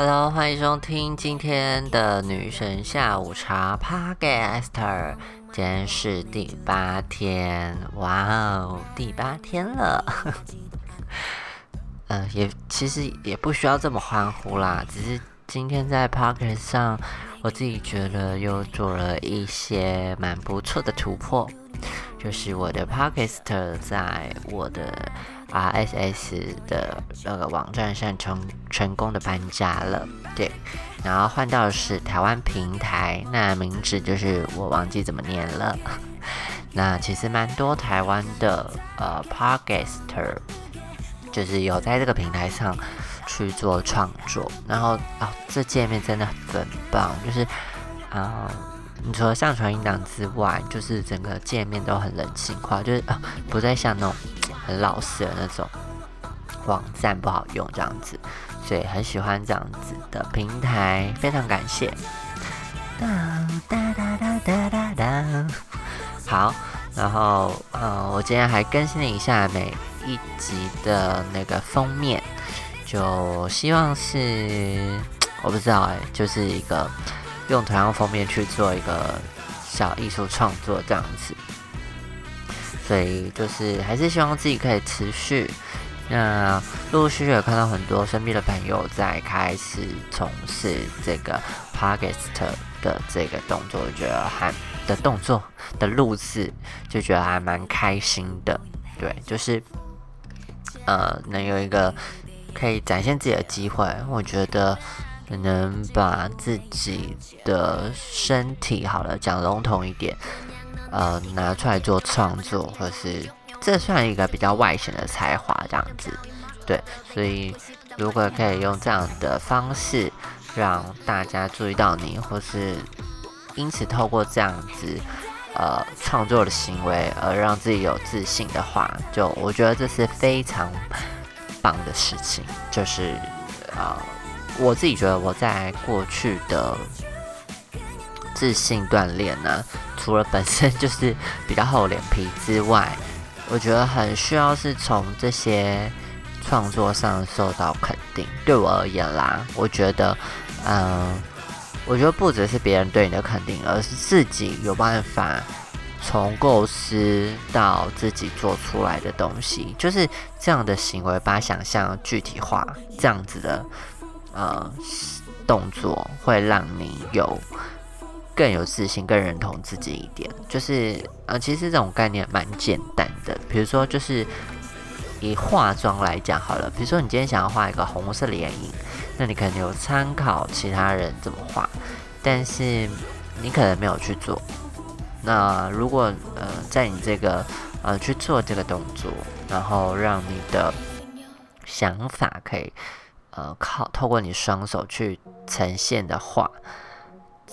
Hello，欢迎收听今天的女神下午茶 Podcaster，。今天是第八天，哇哦，第八天了。嗯，也其实也不需要这么欢呼啦，只是今天在 Podcast 上，我自己觉得又做了一些蛮不错的突破，就是我的 Podcast 在我的。RSS 的那个网站上成成功的搬家了，对，然后换到是台湾平台，那名字就是我忘记怎么念了。那其实蛮多台湾的呃 Podcaster，就是有在这个平台上去做创作，然后啊，这界面真的很棒，就是啊，你除了上传音档之外，就是整个界面都很人性化，就是啊，不再像那种。很老式的那种网站不好用，这样子，所以很喜欢这样子的平台，非常感谢。哒哒哒哒哒哒哒。好，然后呃，我今天还更新了一下每一集的那个封面，就希望是我不知道哎，就是一个用同样封面去做一个小艺术创作这样子。所以就是还是希望自己可以持续。那陆陆续续有看到很多身边的朋友在开始从事这个 podcast 的这个动作，我觉得还的动作的录制，就觉得还蛮开心的。对，就是呃，能有一个可以展现自己的机会，我觉得可能把自己的身体好了讲笼统一点。呃，拿出来做创作，或是这算一个比较外显的才华，这样子，对。所以如果可以用这样的方式让大家注意到你，或是因此透过这样子呃创作的行为而让自己有自信的话，就我觉得这是非常棒的事情。就是呃，我自己觉得我在过去的。自信锻炼呢，除了本身就是比较厚脸皮之外，我觉得很需要是从这些创作上受到肯定。对我而言啦，我觉得，嗯，我觉得不只是别人对你的肯定，而是自己有办法从构思到自己做出来的东西，就是这样的行为，把想象具体化，这样子的呃动作会让你有。更有自信、更认同自己一点，就是呃，其实这种概念蛮简单的。比如说，就是以化妆来讲好了，比如说你今天想要画一个红色的眼影，那你可能有参考其他人怎么画，但是你可能没有去做。那如果呃，在你这个呃去做这个动作，然后让你的想法可以呃靠透过你双手去呈现的话。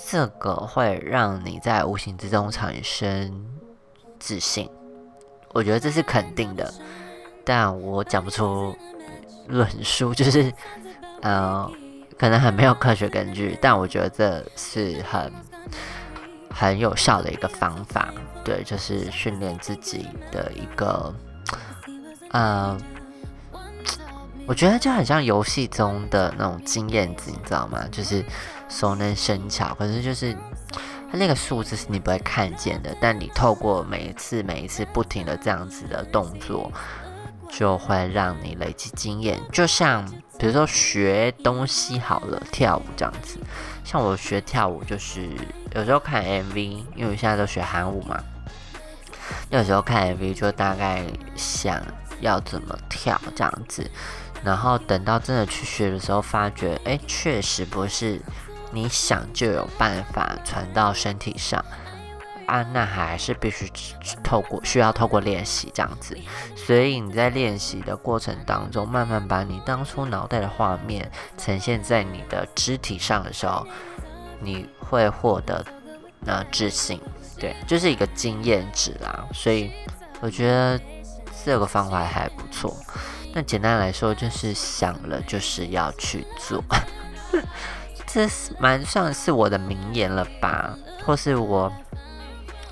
这个会让你在无形之中产生自信，我觉得这是肯定的，但我讲不出论述，就是呃，可能很没有科学根据，但我觉得这是很很有效的一个方法，对，就是训练自己的一个，呃，我觉得就很像游戏中的那种经验值，你知道吗？就是。熟能生巧，可是就是它那个数字是你不会看见的，但你透过每一次、每一次不停的这样子的动作，就会让你累积经验。就像比如说学东西好了，跳舞这样子，像我学跳舞就是有时候看 MV，因为我现在都学韩舞嘛，有时候看 MV 就大概想要怎么跳这样子，然后等到真的去学的时候，发觉哎，确实不是。你想就有办法传到身体上啊，那还是必须透过需要透过练习这样子。所以你在练习的过程当中，慢慢把你当初脑袋的画面呈现在你的肢体上的时候，你会获得呃自信，对，就是一个经验值啦。所以我觉得这个方法还不错。那简单来说，就是想了就是要去做。这是蛮算是我的名言了吧，或是我，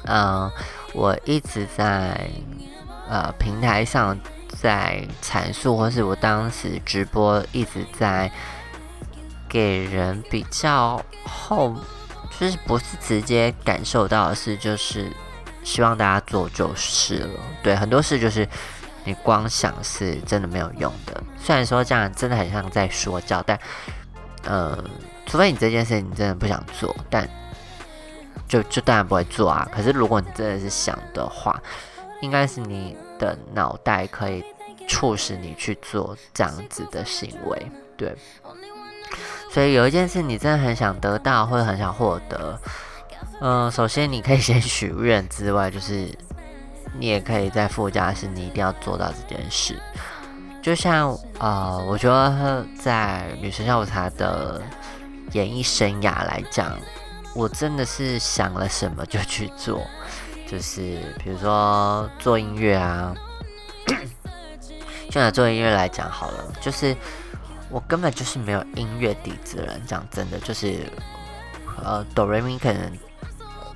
嗯，我一直在呃平台上在阐述，或是我当时直播一直在给人比较后，就是不是直接感受到的是，就是希望大家做就是了。对，很多事就是你光想是真的没有用的。虽然说这样真的很像在说教，但呃，除非你这件事你真的不想做，但就就当然不会做啊。可是如果你真的是想的话，应该是你的脑袋可以促使你去做这样子的行为，对。所以有一件事你真的很想得到，或者很想获得，嗯，首先你可以先许愿之外，就是你也可以在副驾驶，你一定要做到这件事。就像呃，我觉得在女神下午茶的演艺生涯来讲，我真的是想了什么就去做，就是比如说做音乐啊，就拿做音乐来讲好了，就是。我根本就是没有音乐底子的人，讲真的，就是呃，哆瑞咪可能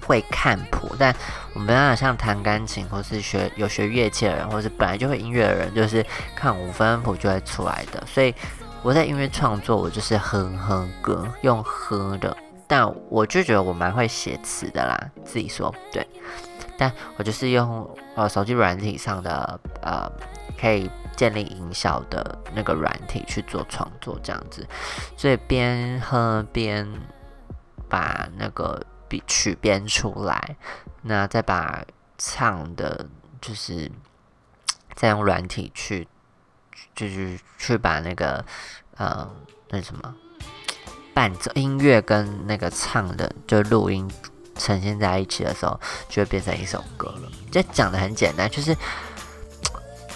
会看谱，但我没办法像弹钢琴或是学有学乐器的人，或是本来就会音乐的人，就是看五分谱就会出来的。所以我在音乐创作，我就是哼哼歌，用哼的。但我就觉得我蛮会写词的啦，自己说对。但我就是用呃手机软体上的呃可以。建立营销的那个软体去做创作，这样子，所以边喝边把那个笔曲编出来，那再把唱的，就是再用软体去，就是去把那个呃那什么伴奏音乐跟那个唱的就录音呈现在一起的时候，就会变成一首歌了。这讲的很简单，就是。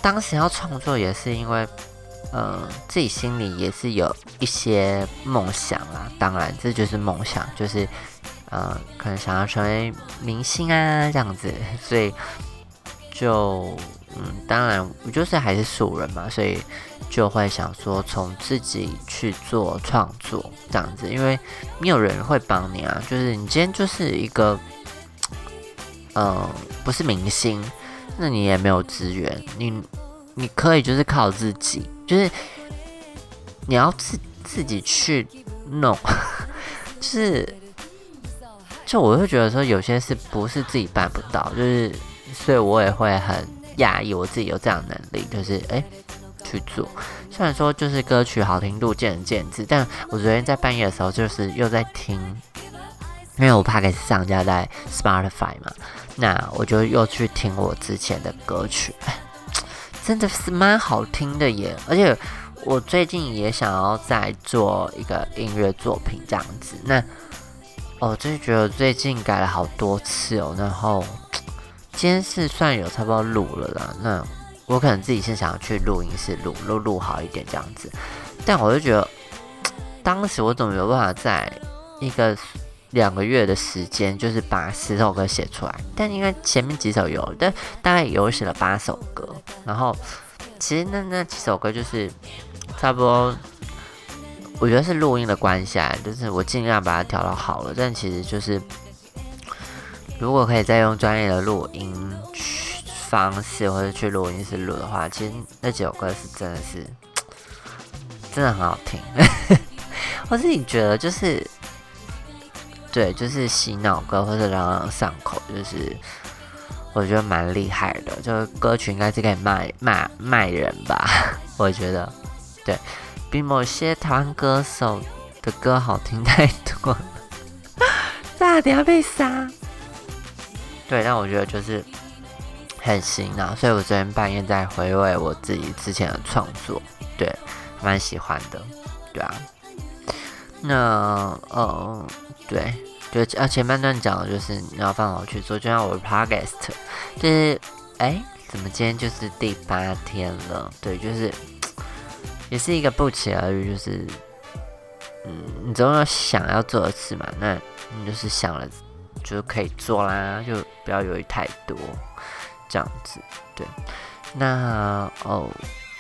当时要创作也是因为，呃，自己心里也是有一些梦想啦。当然，这就是梦想，就是呃，可能想要成为明星啊这样子。所以就嗯，当然我就是还是素人嘛，所以就会想说从自己去做创作这样子，因为没有人会帮你啊。就是你今天就是一个，呃，不是明星。那你也没有资源，你你可以就是靠自己，就是你要自自己去弄，就是就我会觉得说有些事不是自己办不到，就是所以我也会很讶异我自己有这样能力，就是哎去做。虽然说就是歌曲好听度见仁见智，但我昨天在半夜的时候就是又在听，因为我怕给上架在 Spotify 嘛。那我就又去听我之前的歌曲，真的是蛮好听的耶！而且我最近也想要再做一个音乐作品这样子。那哦，就是觉得最近改了好多次哦。然后今天是算有差不多录了啦。那我可能自己是想要去录音室录录录好一点这样子。但我就觉得当时我怎么有办法在一个。两个月的时间，就是把十首歌写出来，但应该前面几首有，但大概有写了八首歌。然后其实那那几首歌就是差不多，我觉得是录音的关系啊，就是我尽量把它调到好了。但其实就是如果可以再用专业的录音方式，或者去录音室录的话，其实那几首歌是真的是 真的很好听。我自己觉得就是。对，就是洗脑歌或者朗朗上口，就是我觉得蛮厉害的。就是歌曲应该是可以卖卖卖人吧？我觉得，对比某些台湾歌手的歌好听太多了，差点要被杀。对，但我觉得就是很行啊，所以我昨天半夜在回味我自己之前的创作，对，蛮喜欢的，对啊。那呃。对，就啊前半段讲的就是你要放好去做，就像我的 podcast，就是哎，怎么今天就是第八天了？对，就是也是一个不期而遇，就是嗯，你总有想要做的事嘛，那你就是想了就可以做啦，就不要犹豫太多，这样子。对，那哦，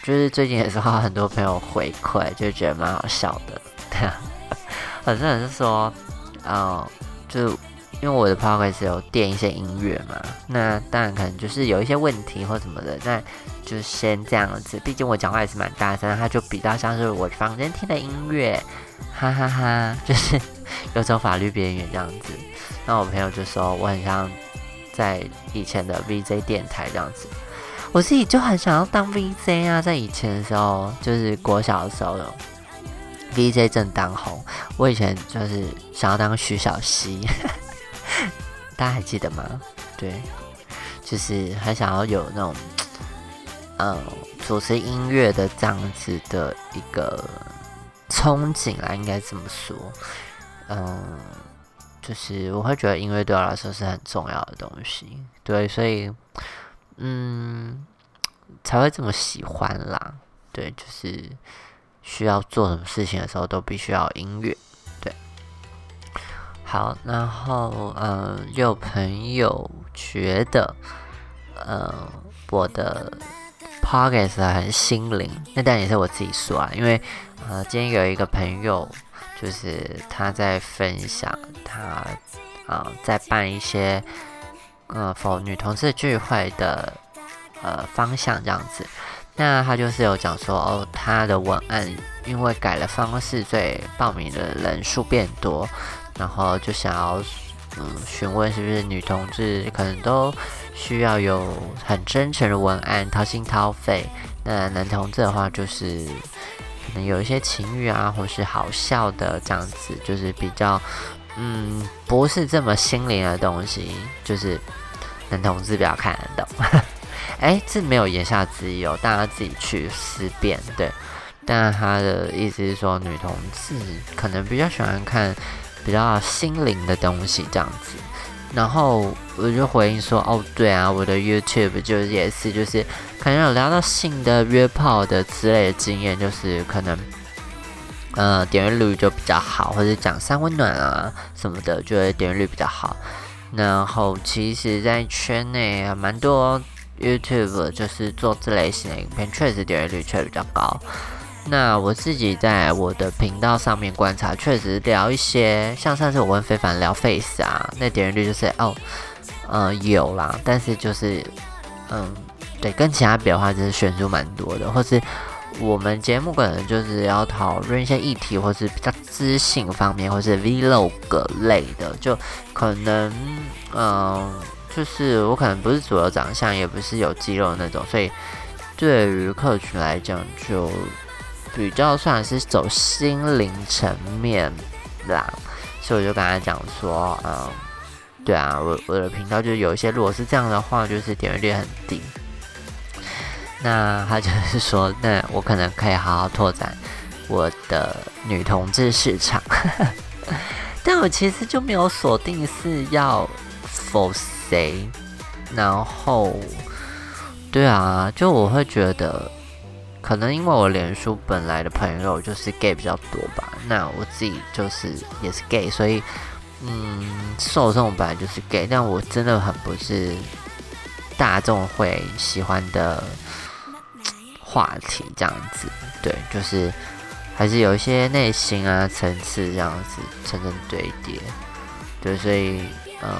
就是最近也是和很多朋友回馈，就觉得蛮好笑的，对啊，反正是说。哦，就因为我的 podcast 有垫一些音乐嘛，那当然可能就是有一些问题或什么的，那就先这样子。毕竟我讲话也是蛮大声，他就比较像是我房间听的音乐，哈哈哈，就是 有种法律边缘这样子。那我朋友就说我很像在以前的 VJ 电台这样子。我自己就很想要当 VJ 啊，在以前的时候，就是国小的时候，VJ 正当红。我以前就是想要当徐小溪，大家还记得吗？对，就是还想要有那种，嗯，主持音乐的这样子的一个憧憬啊，应该这么说。嗯，就是我会觉得音乐对我来说是很重要的东西，对，所以。嗯，才会这么喜欢啦。对，就是需要做什么事情的时候都必须要音乐。对，好，然后嗯，有朋友觉得，呃，我的 podcast 很心灵，那当然也是我自己说啊，因为呃，今天有一个朋友，就是他在分享他啊，在办一些。呃，否女同志聚会的呃方向这样子，那他就是有讲说哦，他的文案因为改了方式，所以报名的人数变多，然后就想要嗯询问是不是女同志可能都需要有很真诚的文案，掏心掏肺。那男同志的话，就是可能有一些情欲啊，或是好笑的这样子，就是比较嗯不是这么心灵的东西，就是。男同志比较看得懂，哎，这没有言下之意哦，大家自己去思辨。对，但他的意思是说，女同志可能比较喜欢看比较心灵的东西这样子。然后我就回应说，哦，对啊，我的 YouTube 就是也是，就是可能有聊到性的约炮的之类的经验，就是可能，呃，点阅率就比较好，或者讲三温暖啊什么的，就会点阅率比较好。然后，其实，在圈内还蛮多 YouTube 就是做这类型的影片，确实点阅率确实比较高。那我自己在我的频道上面观察，确实聊一些，像上次我问非凡聊 Face 啊，那点击率就是哦，嗯，有啦，但是就是，嗯，对，跟其他比的话，就是悬殊蛮多的，或是。我们节目可能就是要讨论一些议题，或是比较知性方面，或是 vlog 类的，就可能，嗯，就是我可能不是主流长相，也不是有肌肉那种，所以对于客群来讲，就比较算是走心灵层面啦。所以我就跟他讲说，嗯，对啊，我我的频道就是有一些，如果是这样的话，就是点击率很低。那他就是说，那我可能可以好好拓展我的女同志市场，但我其实就没有锁定是要否谁，然后，对啊，就我会觉得，可能因为我脸书本来的朋友就是 gay 比较多吧，那我自己就是也是 gay，所以，嗯，受众本来就是 gay，但我真的很不是大众会喜欢的。话题这样子，对，就是还是有一些内心啊层次这样子层层堆叠，对，所以嗯，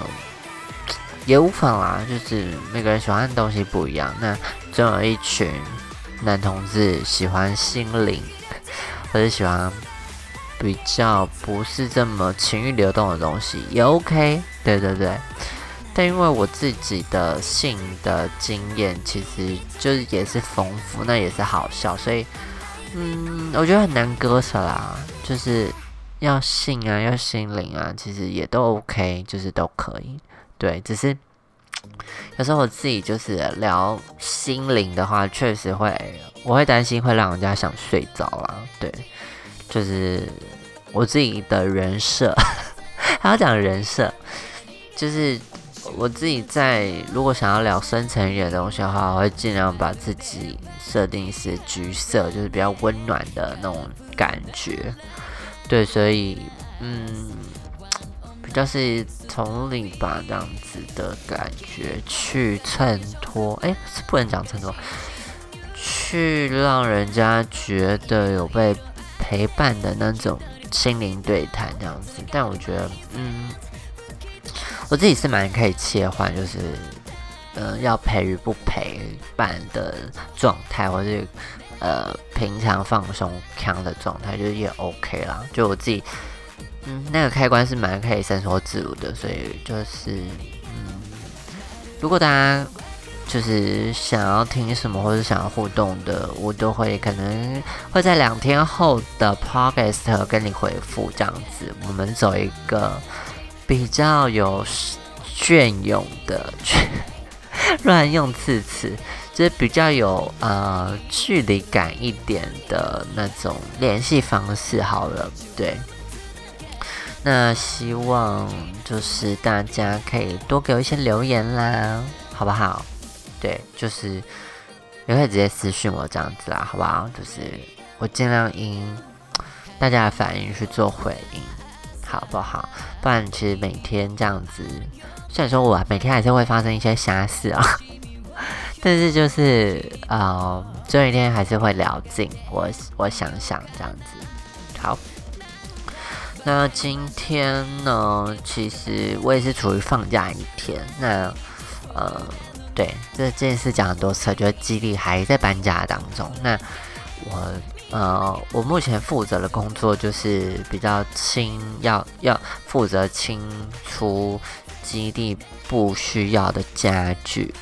也无妨啦，就是每个人喜欢的东西不一样。那总有一群男同志喜欢心灵，或者喜欢比较不是这么情欲流动的东西，也 OK。对对对。但因为我自己的性的经验，其实就是也是丰富，那也是好笑，所以，嗯，我觉得很难割舍啦。就是要性啊，要心灵啊，其实也都 OK，就是都可以。对，只是有时候我自己就是聊心灵的话，确实会，我会担心会让人家想睡着啦。对，就是我自己的人设，还要讲人设，就是。我自己在如果想要聊深层一点的东西的话，我会尽量把自己设定是橘色，就是比较温暖的那种感觉。对，所以嗯，就是从里把这样子的感觉去衬托，哎，是不能讲衬托，去让人家觉得有被陪伴的那种心灵对谈这样子。但我觉得，嗯。我自己是蛮可以切换，就是呃要陪与不陪伴的状态，或是呃平常放松腔的状态，就是也 OK 啦。就我自己，嗯，那个开关是蛮可以伸缩自如的，所以就是嗯，如果大家。就是想要听什么或者想要互动的，我都会可能会在两天后的 podcast 跟你回复这样子。我们走一个比较有隽永的，乱用字词，就是比较有呃距离感一点的那种联系方式。好了，对，那希望就是大家可以多给我一些留言啦，好不好？对，就是也可以直接私信我这样子啦，好不好？就是我尽量因大家的反应去做回应，好不好？不然其实每天这样子，虽然说我每天还是会发生一些瞎事啊，但是就是呃，最后一天还是会聊尽。我我想想这样子，好。那今天呢，其实我也是处于放假一天，那呃。对，这件事讲很多次，觉得激励还在搬家当中。那我呃，我目前负责的工作就是比较清，要要负责清出基地不需要的家具。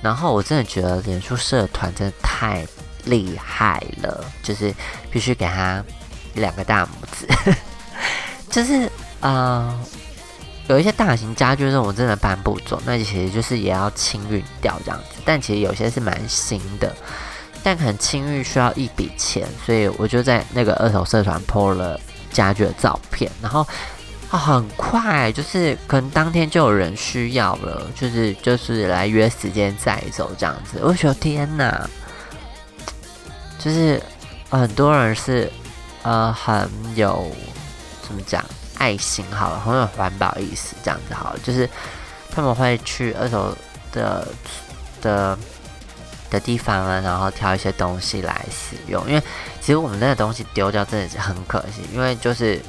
然后我真的觉得脸书社团真的太厉害了，就是必须给他两个大拇指，就是啊。有一些大型家具，这种真的搬不走，那其实就是也要清运掉这样子。但其实有些是蛮新的，但可能清运需要一笔钱，所以我就在那个二手社团 po 了家具的照片，然后啊很快，就是可能当天就有人需要了，就是就是来约时间再走这样子。我觉得天哪，就是很多人是呃很有怎么讲？爱心好了，很有环保意识，这样子好了，就是他们会去二手的的的地方啊，然后挑一些东西来使用。因为其实我们那个东西丢掉真的是很可惜，因为就是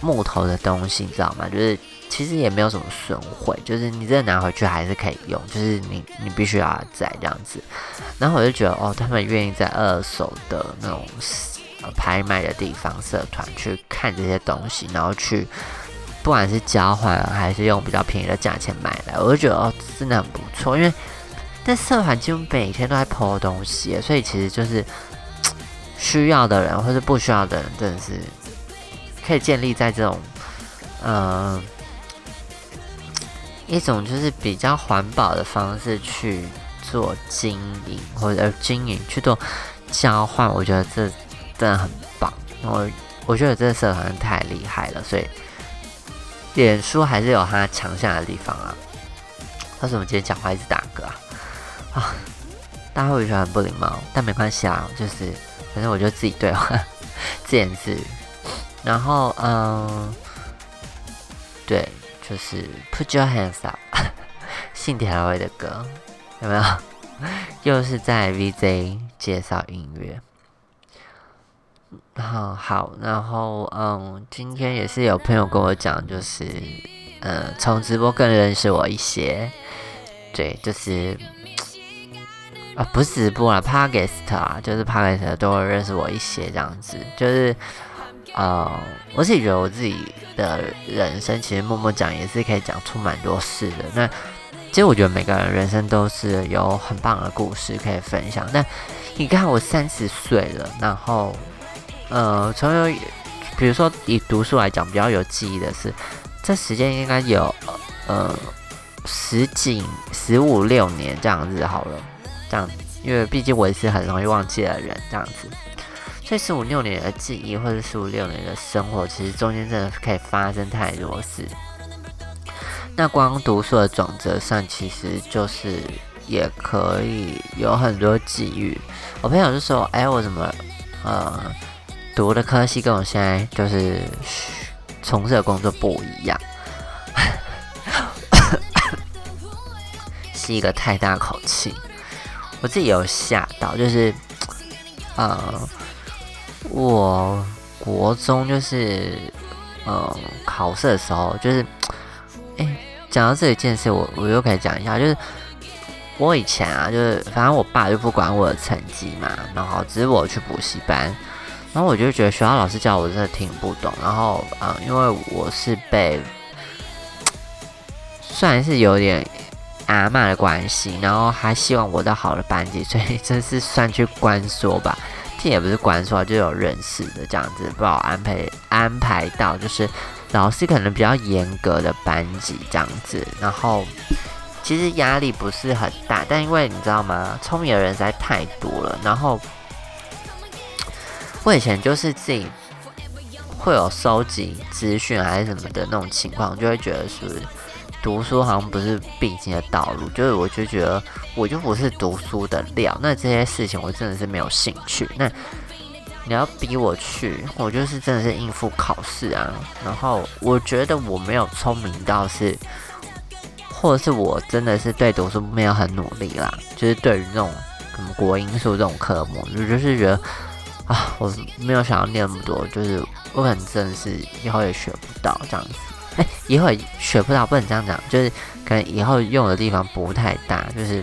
木头的东西，你知道吗？就是其实也没有什么损毁，就是你真的拿回去还是可以用，就是你你必须要在这样子。然后我就觉得哦，他们愿意在二手的那种。拍卖的地方，社团去看这些东西，然后去不管是交换还是用比较便宜的价钱买来，我就觉得哦，真的很不错。因为那社团几乎每天都在抛东西，所以其实就是 需要的人或者不需要的人，真的是可以建立在这种呃一种就是比较环保的方式去做经营或者经营去做交换。我觉得这。真的很棒，我我觉得这个社团太厉害了，所以脸书还是有它强项的地方啊。为什么今天讲话一直打嗝啊？啊，大家会觉得很不礼貌，但没关系啊，就是反正我就自己对话 自言自语。然后嗯，对，就是 Put Your Hands Up，信条威的歌有没有？又是在 VJ 介绍音乐。好好，然后嗯，今天也是有朋友跟我讲，就是嗯，从直播更认识我一些，对，就是啊，不是直播啊 p o d c a s t 啊，就是 p o d c a s t 都会认识我一些这样子，就是呃，我自己觉得我自己的人生其实默默讲也是可以讲出蛮多事的。那其实我觉得每个人人生都是有很棒的故事可以分享。那你看我三十岁了，然后。呃，从有，比如说以读书来讲，比较有记忆的是，这时间应该有呃十几、十五六年这样子好了，这样，因为毕竟我也是很容易忘记的人，这样子，所以十五六年的记忆或者十五六年的生活，其实中间真的可以发生太多事。那光读书的转折上，其实就是也可以有很多机遇。我朋友就说：“哎，我怎么呃？”读的科系跟我现在就是从事的工作不一样，吸一个太大口气，我自己有吓到，就是呃，我国中就是呃考试的时候，就是哎，讲到这一件事，我我又可以讲一下，就是我以前啊，就是反正我爸就不管我的成绩嘛，然后只是我去补习班，然后我就觉得学校老师教我真的听不懂，然后啊，因为我是被算是有点阿妈的关系，然后还希望我到好的班级，所以真是算去关说吧，这也不是关说，就有认识的这样子，不好安排安排到，就是老师可能比较严格的班级这样子，然后。其实压力不是很大，但因为你知道吗？聪明的人实在太多了。然后我以前就是自己会有收集资讯还是什么的那种情况，就会觉得是读书好像不是必经的道路。就是我就觉得我就不是读书的料，那这些事情我真的是没有兴趣。那你要逼我去，我就是真的是应付考试啊。然后我觉得我没有聪明到是。或者是我真的是对读书没有很努力啦，就是对于这种什么国英数这种科目，我就是觉得啊，我没有想要念那么多，就是我可能真的是以后也学不到这样子。哎，以后也学不到，不能这样讲，就是可能以后用的地方不太大，就是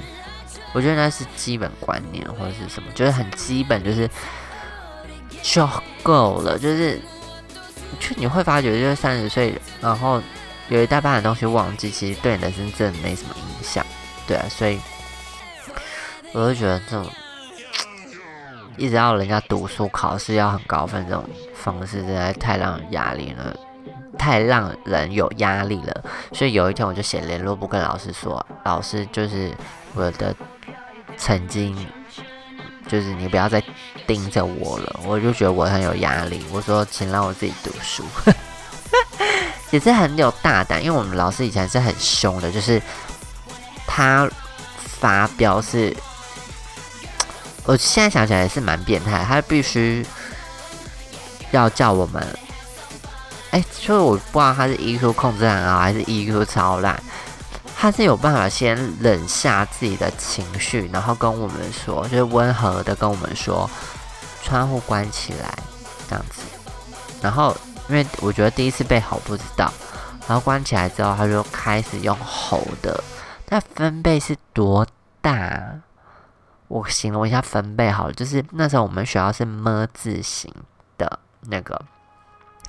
我觉得那是基本观念或者是什么，就是很基本，就是就够了，就是就你会发觉，就是三十岁，然后。有一大半的东西忘记，其实对人生真的没什么影响，对啊，所以我就觉得这种一直要人家读书考试要很高分这种方式，真的太让人压力了，太让人有压力了。所以有一天我就写联络簿跟老师说，老师就是我的曾经，就是你不要再盯着我了，我就觉得我很有压力。我说，请让我自己读书。也是很有大胆，因为我们老师以前是很凶的，就是他发飙是，我现在想起来也是蛮变态，他必须要叫我们，哎，就是我不知道他是 EQ 控制很好还是 EQ 超烂，他是有办法先冷下自己的情绪，然后跟我们说，就是温和的跟我们说，窗户关起来这样子，然后。因为我觉得第一次被吼不知道，然后关起来之后，他就开始用吼的。那分贝是多大？我形容一下分贝好了，就是那时候我们学校是么字形的那个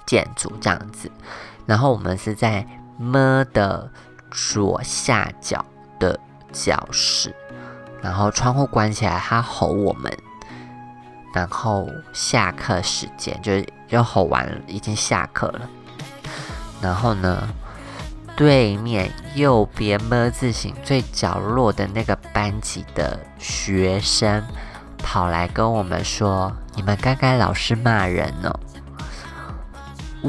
建筑这样子，然后我们是在么的左下角的教室，然后窗户关起来，他吼我们。然后下课时间就是就吼完，已经下课了。然后呢，对面右边么字形最角落的那个班级的学生跑来跟我们说：“你们刚刚老师骂人哦！”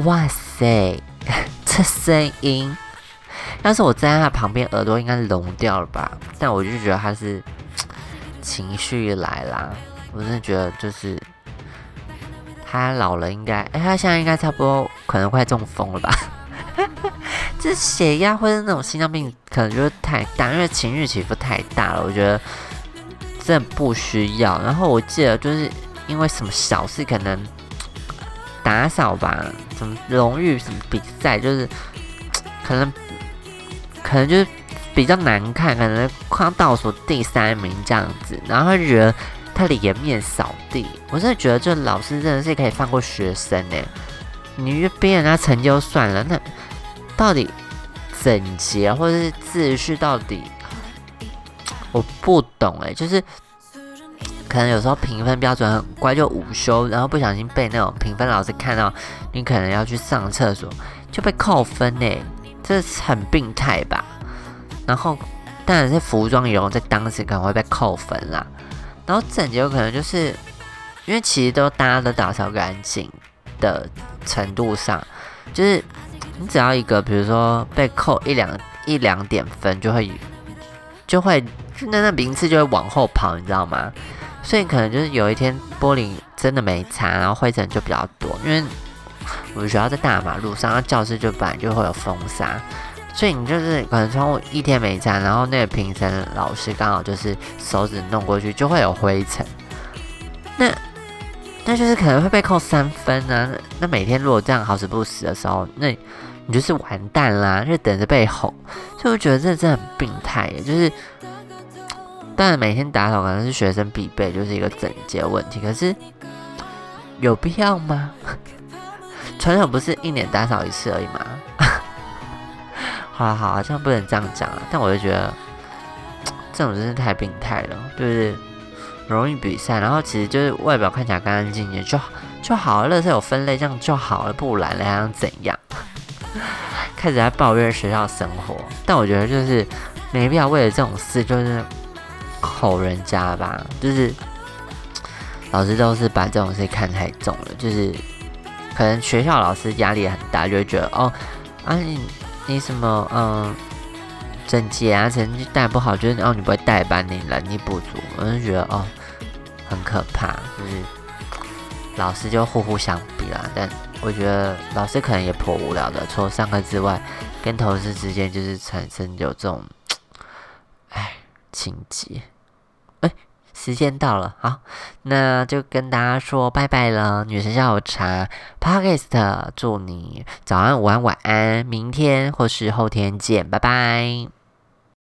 哇塞，这声音，要是我站在他旁边，耳朵应该聋掉了吧？但我就觉得他是 情绪来啦。我真的觉得，就是他老了，应该，哎，他现在应该差不多，可能快中风了吧？这血压或者那种心脏病，可能就是太大，因为情绪起伏太大了。我觉得真的不需要。然后我记得，就是因为什么小事，可能打扫吧，什么荣誉什么比赛，就是可能可能就是比较难看，可能快倒数第三名这样子，然后他觉得。他的颜面扫地，我真的觉得这老师真的是可以放过学生呢。你越逼人家成就算了，那到底整洁或者是秩序到底，我不懂哎。就是可能有时候评分标准很乖，就午休，然后不小心被那种评分老师看到你可能要去上厕所，就被扣分呢，这是很病态吧？然后当然是服装仪容在当时可能会被扣分啦。然后整洁有可能就是因为其实都大家都打扫干净的程度上，就是你只要一个，比如说被扣一两一两点分，就会就会那那名次就会往后跑，你知道吗？所以可能就是有一天玻璃真的没擦，然后灰尘就比较多，因为我们学校在大马路上，那教室就本来就会有风沙。所以你就是可能窗户一天没擦，然后那个评审老师刚好就是手指弄过去，就会有灰尘。那那就是可能会被扣三分呢。那每天如果这样好死不死的时候，那你就是完蛋啦，就等着被吼。所以我觉得这真的很病态耶，就是当然每天打扫可能是学生必备，就是一个整洁问题。可是有必要吗？传统不是一年打扫一次而已吗？好了好，好像不能这样讲啊。但我就觉得这种真是太病态了，就是容易比赛，然后其实就是外表看起来干干净净就就好了，乐色有分类这样就好了，不然还想怎样？开始在抱怨学校生活，但我觉得就是没必要为了这种事就是吼人家吧，就是老师都是把这种事看太重了，就是可能学校老师压力很大，就会觉得哦啊你。你什么嗯，整洁啊，成绩带不好，就是哦，你不会带班，你能力不足，我就觉得哦，很可怕，就是老师就互互相比啦。但我觉得老师可能也颇无聊的，除了上课之外，跟同事之间就是产生有这种，哎，情节。时间到了，好，那就跟大家说拜拜了。女神下午茶 p o d c a s t 祝你早安、午安、晚安，明天或是后天见，拜拜。